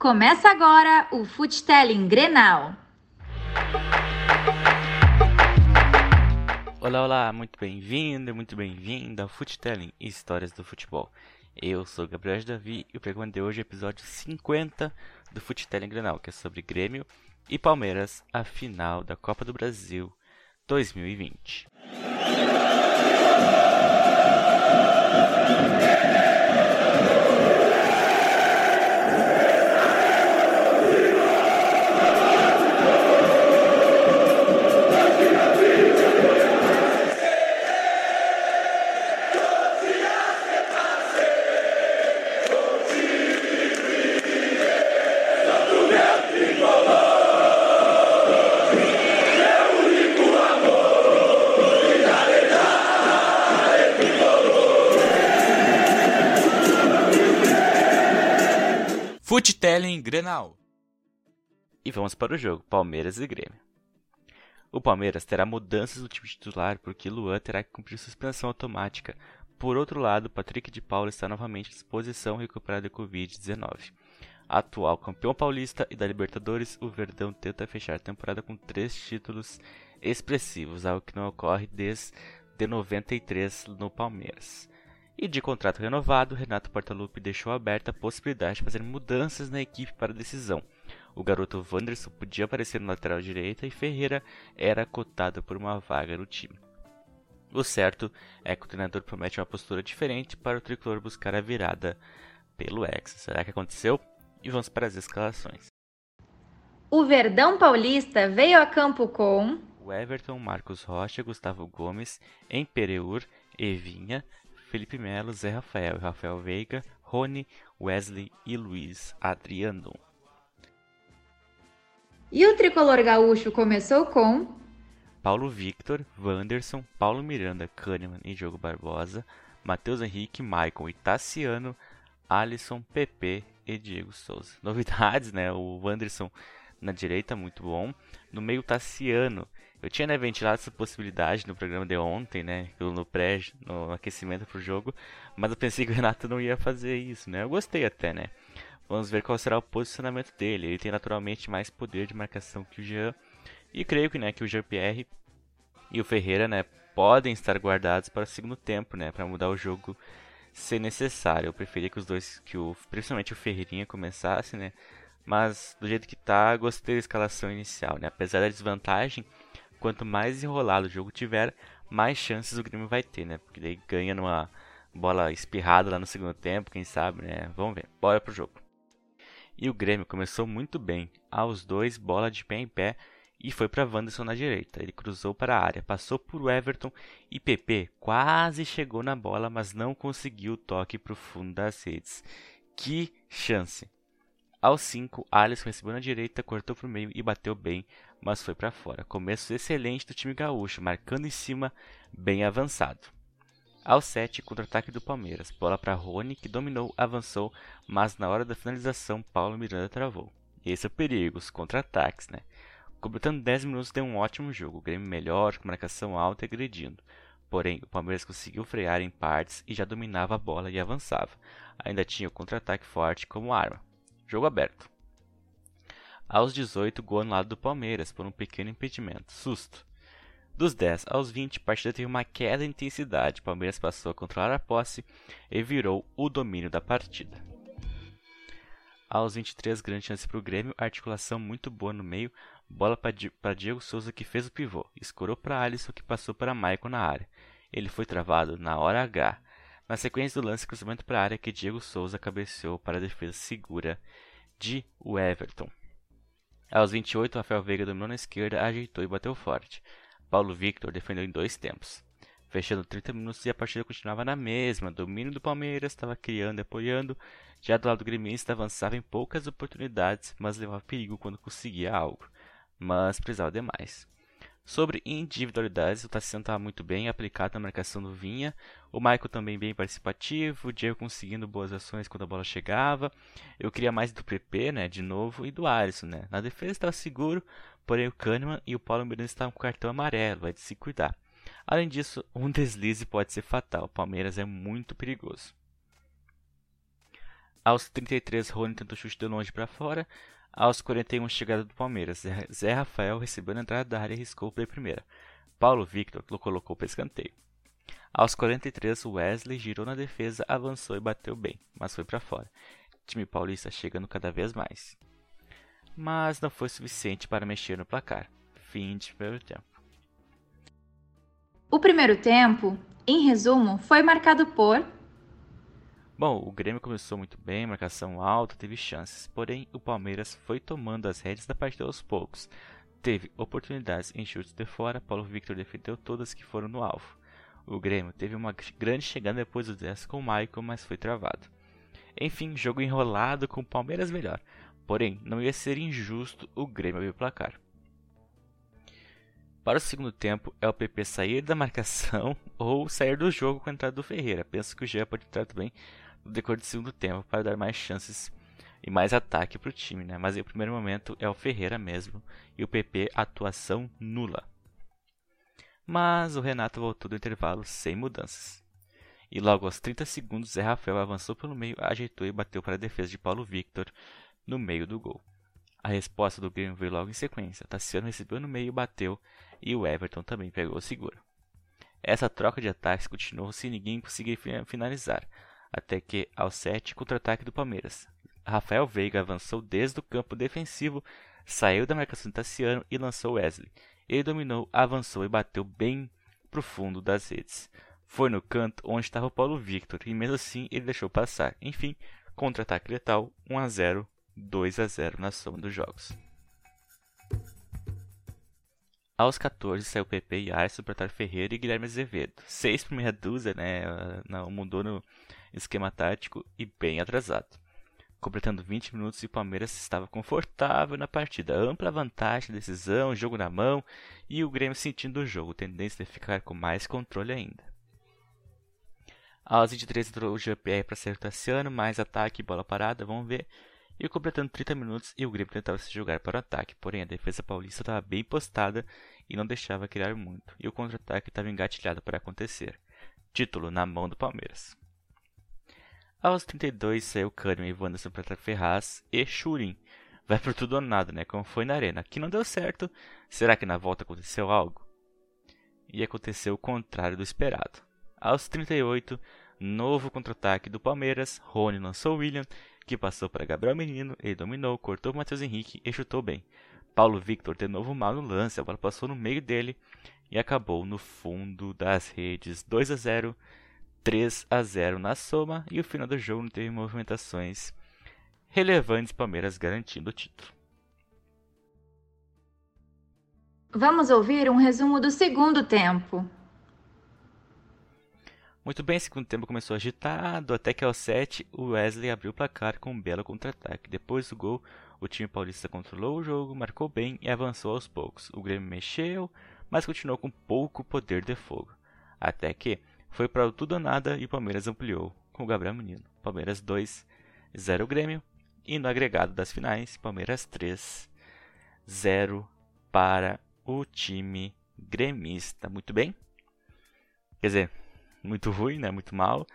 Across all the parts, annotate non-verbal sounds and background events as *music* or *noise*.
Começa agora o Futelling Grenal. Olá, olá, muito bem-vindo, muito bem-vinda ao Futelling Histórias do Futebol. Eu sou Gabriel Davi e o programa de hoje é o episódio 50 do Futelling Grenal, que é sobre Grêmio e Palmeiras, a final da Copa do Brasil 2020. Futelling Grenal. E vamos para o jogo, Palmeiras e Grêmio. O Palmeiras terá mudanças no time titular porque Luan terá que cumprir suspensão automática. Por outro lado, Patrick de Paula está novamente à disposição recuperado de Covid-19. Atual campeão paulista e da Libertadores, o Verdão tenta fechar a temporada com três títulos expressivos, algo que não ocorre desde 93 no Palmeiras. E de contrato renovado, Renato Portaluppi deixou aberta a possibilidade de fazer mudanças na equipe para a decisão. O garoto Wanderson podia aparecer no lateral direita e Ferreira era cotado por uma vaga no time. O certo é que o treinador promete uma postura diferente para o tricolor buscar a virada pelo ex. Será que aconteceu? E vamos para as escalações. O Verdão Paulista veio a campo com o Everton, Marcos Rocha, Gustavo Gomes, Empereur, Evinha, Felipe Melo, Zé Rafael, Rafael Veiga, Rony, Wesley e Luiz Adriano. E o tricolor gaúcho começou com Paulo Victor, Wanderson, Paulo Miranda, Kahneman e Diogo Barbosa, Matheus Henrique, Maicon e Tassiano, Alisson, PP e Diego Souza. *laughs* Novidades, né? O Wanderson na direita, muito bom. No meio, Tassiano eu tinha né, ventilado essa possibilidade no programa de ontem, né? No pré, no aquecimento pro jogo, mas eu pensei que o Renato não ia fazer isso, né? Eu gostei até, né? Vamos ver qual será o posicionamento dele. Ele tem naturalmente mais poder de marcação que o Jean. E creio que, né, que o Jean-Pierre e o Ferreira, né, podem estar guardados para o segundo tempo, né, para mudar o jogo se necessário. Eu preferia que os dois, que o, principalmente o Ferreirinha começasse, né? Mas do jeito que tá, gostei da escalação inicial, né? Apesar da desvantagem, quanto mais enrolado o jogo tiver, mais chances o Grêmio vai ter, né? Porque daí ganha numa bola espirrada lá no segundo tempo, quem sabe, né? Vamos ver. Bora pro jogo. E o Grêmio começou muito bem. Aos dois, bola de pé em pé e foi para Wanderson na direita. Ele cruzou para a área, passou por Everton e PP quase chegou na bola, mas não conseguiu o toque para o fundo das redes. Que chance! Aos 5, Alisson recebeu na direita, cortou para o meio e bateu bem, mas foi para fora. Começo excelente do time gaúcho, marcando em cima, bem avançado. Aos 7, contra-ataque do Palmeiras. Bola para Rony, que dominou, avançou, mas na hora da finalização, Paulo Miranda travou. Esse é o perigo, os contra-ataques, né? Completando 10 minutos deu um ótimo jogo, o Grêmio melhor, com marcação alta e agredindo. Porém, o Palmeiras conseguiu frear em partes e já dominava a bola e avançava. Ainda tinha o contra-ataque forte como arma. Jogo aberto. Aos 18, gol no lado do Palmeiras, por um pequeno impedimento. Susto. Dos 10 aos 20, a partida teve uma queda de intensidade. Palmeiras passou a controlar a posse e virou o domínio da partida. Aos 23, grande chance para o Grêmio, articulação muito boa no meio, bola para Diego Souza que fez o pivô, escorou para Alisson que passou para Maicon na área. Ele foi travado na hora H. Na sequência do lance, cruzamento para a área que Diego Souza cabeceou para a defesa segura de Everton. Aos 28, Rafael Veiga dominou na esquerda, ajeitou e bateu forte. Paulo Victor defendeu em dois tempos. Fechando 30 minutos e a partida continuava na mesma. Domínio do Palmeiras, estava criando e apoiando. Já do lado do gremista avançava em poucas oportunidades, mas levava perigo quando conseguia algo. Mas precisava demais. Sobre individualidades, o Tassiano estava muito bem aplicado na marcação do Vinha, o Michael também bem participativo, o Diego conseguindo boas ações quando a bola chegava. Eu queria mais do PP, né, de novo, e do Alisson, né. Na defesa estava seguro, porém o Kahneman e o Paulo Miranda estavam com cartão amarelo, é de se cuidar. Além disso, um *laughs* deslize pode ser fatal, o Palmeiras é muito perigoso. Aos 33, Rony tentou chute de longe para fora. Aos 41, chegada do Palmeiras. Zé Rafael recebeu na entrada da área e riscou o play primeira. Paulo Victor colocou para escanteio. Aos 43, Wesley girou na defesa, avançou e bateu bem, mas foi para fora. O time paulista chegando cada vez mais. Mas não foi suficiente para mexer no placar. Fim de primeiro tempo. O primeiro tempo, em resumo, foi marcado por Bom, o Grêmio começou muito bem, marcação alta, teve chances. Porém, o Palmeiras foi tomando as rédeas da partida aos poucos. Teve oportunidades em chutes de fora, Paulo Victor defendeu todas que foram no alvo. O Grêmio teve uma grande chegada depois do 10 com o Michael, mas foi travado. Enfim, jogo enrolado com o Palmeiras melhor. Porém, não ia ser injusto o Grêmio abrir o placar. Para o segundo tempo, é o PP sair da marcação *laughs* ou sair do jogo com a entrada do Ferreira. Penso que o Jean pode entrar também no decorrer do segundo tempo para dar mais chances e mais ataque para o time, né? Mas em primeiro momento é o Ferreira mesmo e o PP atuação nula. Mas o Renato voltou do intervalo sem mudanças. E logo aos 30 segundos, Zé Rafael avançou pelo meio, ajeitou e bateu para a defesa de Paulo Victor no meio do gol. A resposta do Grêmio veio logo em sequência. Tassiano recebeu no meio, bateu e o Everton também pegou o seguro. Essa troca de ataques continuou sem ninguém conseguir finalizar até que, ao 7, contra-ataque do Palmeiras. Rafael Veiga avançou desde o campo defensivo, saiu da marcação de Tassiano e lançou Wesley. Ele dominou, avançou e bateu bem pro fundo das redes. Foi no canto onde estava o Paulo Victor e mesmo assim ele deixou passar. Enfim, contra-ataque letal, 1 a 0, 2 a 0 na soma dos jogos. Aos 14 saiu PP e Arson para Ferreira e Guilherme Azevedo. 6 por meia dúzia, né? Não mudou no, esquema tático e bem atrasado. Completando 20 minutos e o Palmeiras estava confortável na partida, ampla vantagem, decisão, jogo na mão e o Grêmio sentindo o jogo, tendência de ficar com mais controle ainda. Aos 23 entrou o GPR para ser o Tassiano, mais ataque e bola parada, vamos ver. E completando 30 minutos e o Grêmio tentava se jogar para o ataque, porém a defesa paulista estava bem postada e não deixava criar muito, e o contra-ataque estava engatilhado para acontecer. Título na mão do Palmeiras. Aos 32 saiu Kahneman e Wanderson para Ferraz e Shurin. Vai por tudo ou nada, né? Como foi na arena. Aqui não deu certo. Será que na volta aconteceu algo? E aconteceu o contrário do esperado. Aos 38, novo contra-ataque do Palmeiras. Rony lançou William, que passou para Gabriel Menino. Ele dominou, cortou o Matheus Henrique e chutou bem. Paulo Victor de novo mal no lance. A bola passou no meio dele e acabou no fundo das redes. 2 a 0 3 a 0 na soma e o final do jogo não teve movimentações relevantes, Palmeiras garantindo o título. Vamos ouvir um resumo do segundo tempo. Muito bem, segundo tempo começou agitado, até que ao 7 o Wesley abriu o placar com um belo contra-ataque. Depois do gol, o time paulista controlou o jogo, marcou bem e avançou aos poucos. O Grêmio mexeu, mas continuou com pouco poder de fogo. Até que, foi para tudo ou nada e o Palmeiras ampliou com o Gabriel Menino. Palmeiras 2, 0 Grêmio. E no agregado das finais, Palmeiras 3, 0 para o time gremista. Muito bem? Quer dizer, muito ruim, né? Muito mal.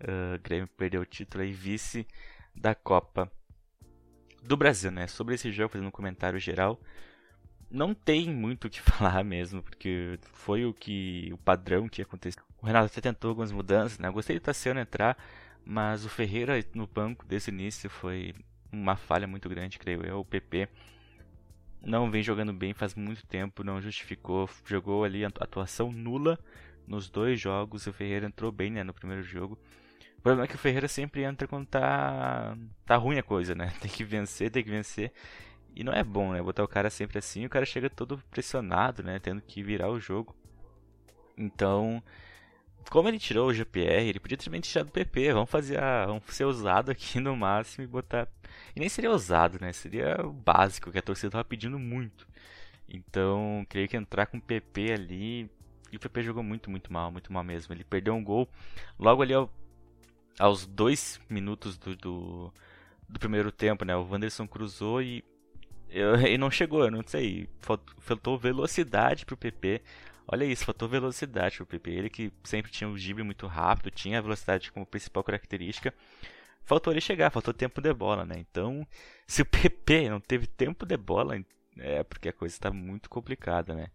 Uh, Grêmio perdeu o título e vice da Copa do Brasil, né? Sobre esse jogo, fazendo um comentário geral, não tem muito o que *laughs* falar mesmo, porque foi o que o padrão que aconteceu. O Renato até tentou algumas mudanças, né? Eu gostei do Tassiano entrar, mas o Ferreira no banco desse início foi uma falha muito grande, creio eu. O PP não vem jogando bem faz muito tempo, não justificou, jogou ali atuação nula nos dois jogos. O Ferreira entrou bem, né, no primeiro jogo. O problema é que o Ferreira sempre entra quando tá tá ruim a coisa, né? *laughs* Tem que vencer, tem que vencer. E não é bom, né? Botar o cara sempre assim, o cara chega todo pressionado, né, tendo que virar o jogo. Então, como ele tirou o GPR, ele podia ter tirado o PP. Vamos fazer a, vamos ser ousado aqui *laughs* no máximo e botar. E nem seria ousado, né? Seria o básico que a torcida estava pedindo muito. Então, creio que entrar com o PP ali. E o PP jogou muito, muito mal, muito mal mesmo. Ele perdeu um gol logo ali ao, aos dois minutos do, do, do, primeiro tempo, né? O Wanderson cruzou e, *laughs* e não chegou, eu não sei. Faltou velocidade para o PP Olha isso, faltou velocidade pro PP. Ele que sempre tinha o drible muito rápido, tinha a velocidade como principal característica. faltou ele chegar, faltou tempo de bola, né? Então, se o PP não teve tempo de bola, é porque a coisa está muito complicada, né?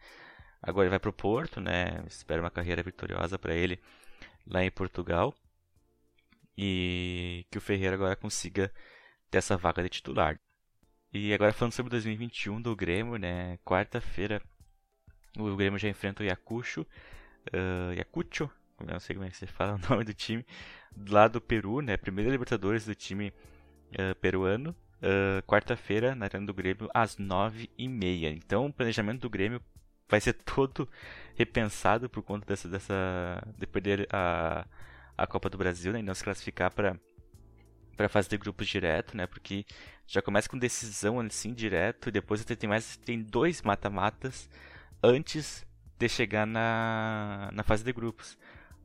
Agora ele vai pro Porto, né? Espero uma carreira vitoriosa para ele lá em Portugal. E que o Ferreira agora consiga ter essa vaga de titular. E agora falando sobre 2021 do Grêmio, né? Quarta-feira o Grêmio já enfrenta o Yakucho, uh, Yakucho, não sei como é que se fala *laughs* o nome do time, lá do Peru, né? Primeira Libertadores do time uh, peruano. Uh, Quarta-feira, na Arena do Grêmio, às 9h30. Então, o planejamento do Grêmio vai ser *laughs* todo repensado por conta dessa, dessa de perder a, a Copa do Brasil né, e não se classificar para para fase de grupos direto, né? Porque já começa com decisão assim direto e depois tem mais tem dois mata-matas antes de chegar na, na fase de grupos.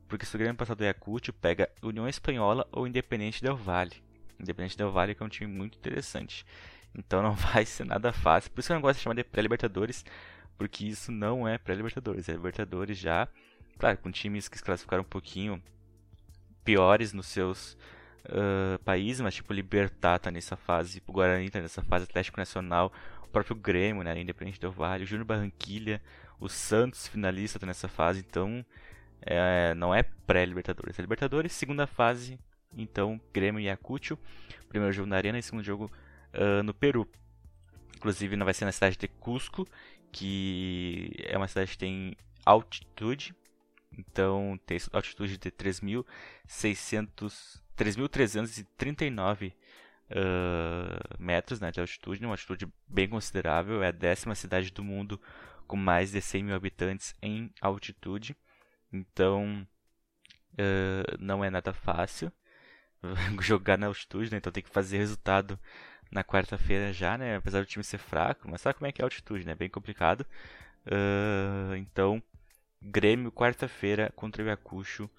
Porque se o Grêmio passar do Ayacucho, pega União Espanhola ou Independente Del Valle. Independente Del Valle que é um time muito interessante. Então não *laughs* vai ser nada fácil. Por isso que eu não gosto de chamar de pré-libertadores, porque isso não é pré-Libertadores, é Libertadores já, claro, com times que se classificaram um pouquinho piores nos seus uh, países, mas tipo Libertar tá nessa fase, o Guarani tá nessa fase, Atlético Nacional, o próprio Grêmio, né, Independente do Vale, o Júnior Barranquilha, o Santos finalista tá nessa fase, então é, não é pré-Libertadores, é Libertadores, segunda fase, então Grêmio e Ayacucho, primeiro jogo na Arena e segundo jogo uh, no Peru. Inclusive não vai ser na cidade de Cusco, que é uma cidade que tem altitude, então tem altitude de 3.339 uh, metros né, de altitude, uma altitude bem considerável, é a décima cidade do mundo com mais de 100 mil habitantes em altitude, então uh, não é nada fácil *laughs* jogar na altitude, né, então tem que fazer resultado na quarta-feira já, né? Apesar do time ser fraco, mas sabe como é que é a altitude, né? Bem complicado. Uh, então, Grêmio, quarta-feira contra o Iacucho.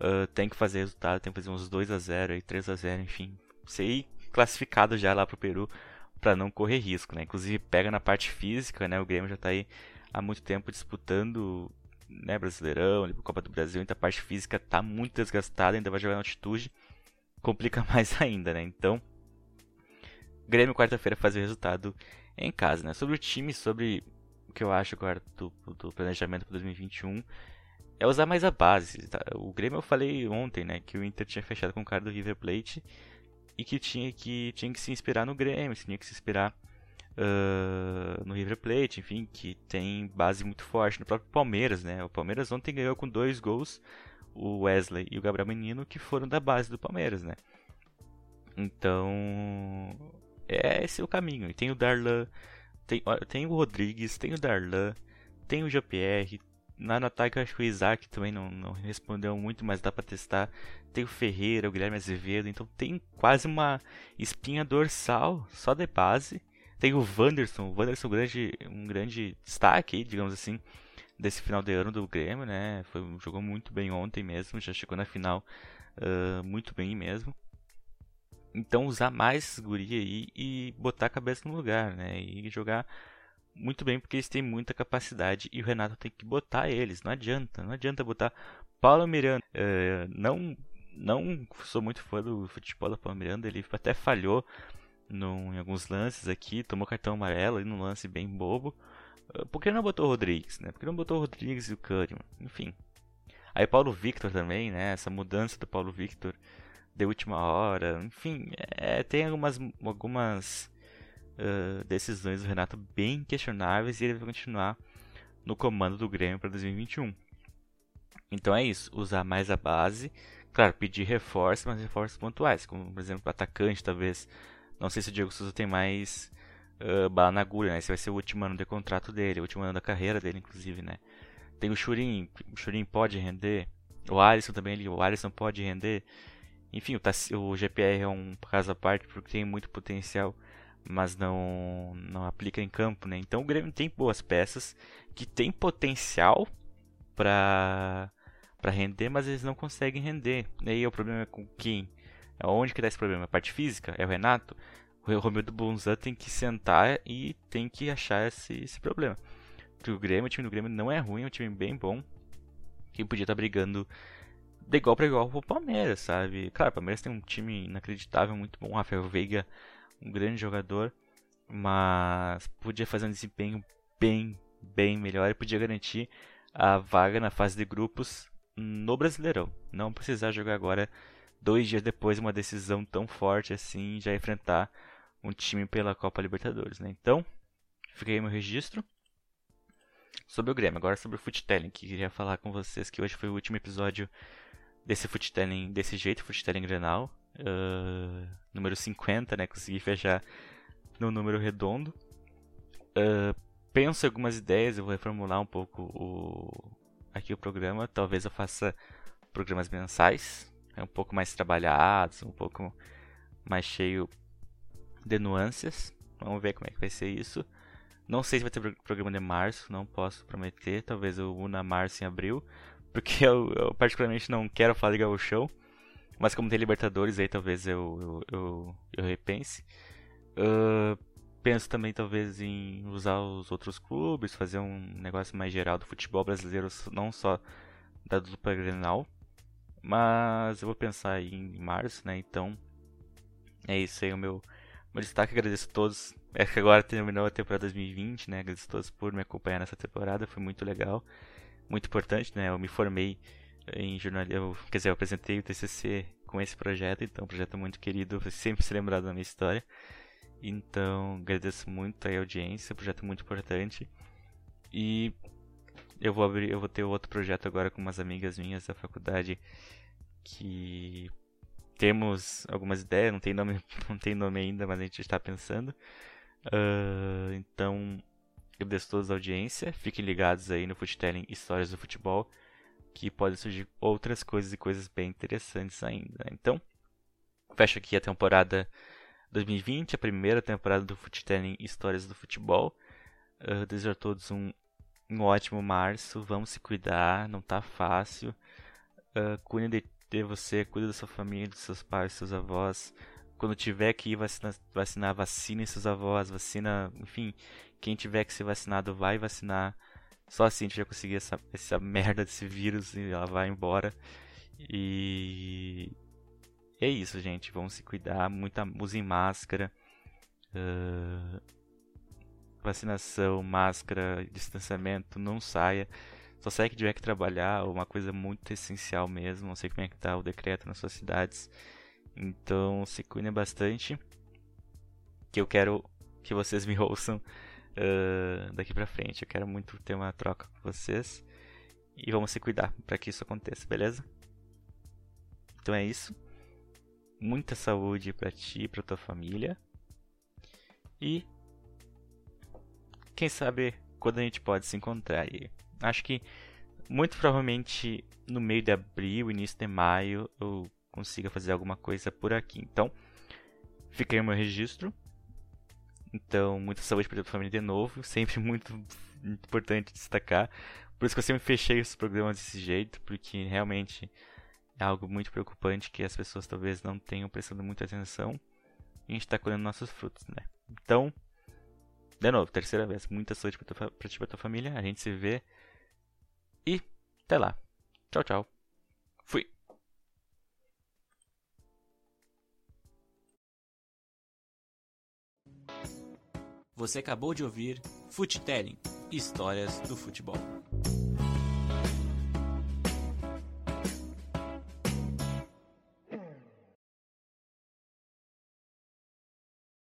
Uh, tem que fazer resultado, tem que fazer uns 2 a 0 e 3 a 0 enfim. Ser classificado já lá pro Peru para não correr risco, né? Inclusive pega na parte física, né? O Grêmio já tá aí há muito tempo disputando, né, Brasileirão, Copa do Brasil, então a parte física tá muito desgastada, ainda vai jogar na altitude, *laughs* complica mais ainda, né? Então, Grêmio quarta-feira fazer o resultado em casa, né? Sobre o time, sobre o que eu acho agora do, do planejamento para 2021 é usar mais a base. Tá? O Grêmio eu falei ontem, né, que o Inter tinha fechado com o cara do River Plate e que tinha que tinha que se inspirar no Grêmio, tinha que se inspirar uh, no River Plate, enfim, que tem base muito forte no próprio Palmeiras, né? O Palmeiras ontem ganhou com dois gols, o Wesley e o Gabriel Menino, que foram da base do Palmeiras, né? Então, é esse o caminho. E tem o Darlan, tem, tem o Rodrigues, tem o Darlan, tem o JPR. Na no ataque, eu acho que o Isaac também não, não respondeu muito, mas dá pra testar. Tem o Ferreira, o Guilherme Azevedo. Então tem quase uma espinha dorsal só de base. Tem o Wanderson, o Wanderson grande, um grande destaque, digamos assim, desse final de ano do Grêmio, né? Foi, jogou muito bem ontem mesmo, já chegou na final uh, muito bem mesmo. Então usar mais guria aí e botar a cabeça no lugar, né? E jogar muito bem porque eles têm muita capacidade e o Renato tem que botar eles. Não adianta, não adianta botar Paulo Miranda. Uh, não, não sou muito fã do futebol da Paulo Miranda. Ele até falhou no, em alguns lances aqui, tomou cartão amarelo em um lance bem bobo. Uh, por que não botou o Rodrigues, né? Por que não botou o Rodrigues e o Kahneman? Enfim. Aí Paulo Victor também, né? Essa mudança do Paulo Victor de última hora, enfim, é, tem algumas, algumas uh, decisões do Renato bem questionáveis e ele vai continuar no comando do Grêmio para 2021. Então é isso, usar mais a base, claro, pedir reforços, mas reforços pontuais, como por exemplo atacante, talvez. Não sei se o Diego Souza tem mais uh, bala na agulha, né? Esse vai ser o último ano de contrato dele, o último ano da carreira dele, inclusive, né? Tem o Churin, o Churin pode render, o Alisson também, o Alisson pode render. Enfim, o, o GPR é um caso à parte porque tem muito potencial, mas não, não aplica em campo, né? Então o Grêmio tem boas peças que tem potencial para para render, mas eles não conseguem render. E aí o problema é com quem? Onde que dá esse problema? A parte física? É o Renato? O Romildo Bonzan tem que sentar e tem que achar esse, esse problema. Porque o Grêmio, o time do Grêmio não é ruim, é um time bem bom. Que podia estar tá brigando de igual para igual pro Palmeiras, sabe? Claro, o Palmeiras tem um time inacreditável, muito bom. Rafael Veiga, um grande jogador, mas podia fazer um desempenho bem, bem melhor e podia garantir a vaga na fase de grupos no Brasileirão. Não precisar jogar agora, dois dias depois, uma decisão tão forte assim, já enfrentar um time pela Copa Libertadores, né? Então, fiquei meu registro sobre o Grêmio. Agora sobre o Footelling, que queria falar com vocês que hoje foi o último episódio desse Footelling desse jeito, Footelling Grenal. Uh, número 50, né? Consegui fechar no número redondo. Uh, penso em algumas ideias, eu vou reformular um pouco o, aqui o programa. Talvez eu faça programas mensais, é um pouco mais trabalhados, um pouco mais cheio de nuances. Vamos ver como é que vai ser isso. Não sei se vai ter programa de março, não posso prometer. Talvez eu una março em abril *laughs* porque eu, eu, particularmente não quero falar de gauchão, mas como tem Libertadores aí talvez eu, eu, eu, eu repense. Uh, penso também talvez em usar os outros clubes, fazer um negócio mais geral do futebol brasileiro, não só da dupla Grenal, mas eu vou pensar em março, né? Então é isso aí o meu, meu destaque. Agradeço a todos. É que agora terminou a temporada 2020, né? Agradeço a todos por me acompanhar nessa temporada, foi muito legal muito importante, né? Eu me formei em jornalismo, quer dizer, eu apresentei o TCC com esse projeto, então um projeto muito querido, sempre se lembrado da minha história. Então, agradeço muito a audiência, um projeto muito importante. E eu vou abrir, eu vou ter outro projeto agora com umas amigas minhas da faculdade que temos algumas ideias, não tem nome, *laughs* não tem nome ainda, mas a gente está pensando. Uh, então, Agradeço a todos a audiência. Fiquem ligados aí no Footelling Histórias do Futebol, que podem surgir outras coisas e coisas bem interessantes ainda. Então, fecho aqui a temporada 2020, a primeira temporada do Footelling Histórias do Futebol. Uh, desejo a todos um, um ótimo março. Vamos se cuidar, não tá fácil. Uh, cuide de, de você, cuide da sua família, dos seus pais, dos seus avós. Quando tiver que ir vacinar, vacinar vacine seus avós, vacina, enfim, quem tiver que ser vacinado vai vacinar. Só assim a gente vai conseguir essa, essa merda desse vírus e ela vai embora. E é isso, gente. Vamos se cuidar. Muita, usem máscara. Uh, vacinação, máscara, distanciamento. Não saia. Só sai que tiver que trabalhar. Uma coisa muito essencial mesmo. Não sei como é que tá o decreto nas suas cidades. Então se cuidem bastante. Que eu quero que vocês me *laughs* ouçam uh, daqui pra frente. Eu quero muito ter uma troca com vocês. E vamos se cuidar para que isso aconteça, beleza? Então é isso. Muita saúde para ti e para tua família. E quem sabe quando a gente pode se encontrar aí. Acho que muito provavelmente no meio de abril, início de maio, eu consiga fazer alguma coisa por aqui. Então, fica aí o meu registro. Então, muita saúde para a família de novo, sempre *laughs* muito importante destacar. Por isso que eu sempre fechei os programas desse jeito, porque realmente é algo muito preocupante que as pessoas talvez não tenham prestado muita atenção e a gente está colhendo nossos frutos, né? Então, de novo, terceira vez, muita saúde para ti e para tua família. A gente se vê e até lá. Tchau, tchau. Fui. Você acabou de ouvir Futelling Histórias do Futebol.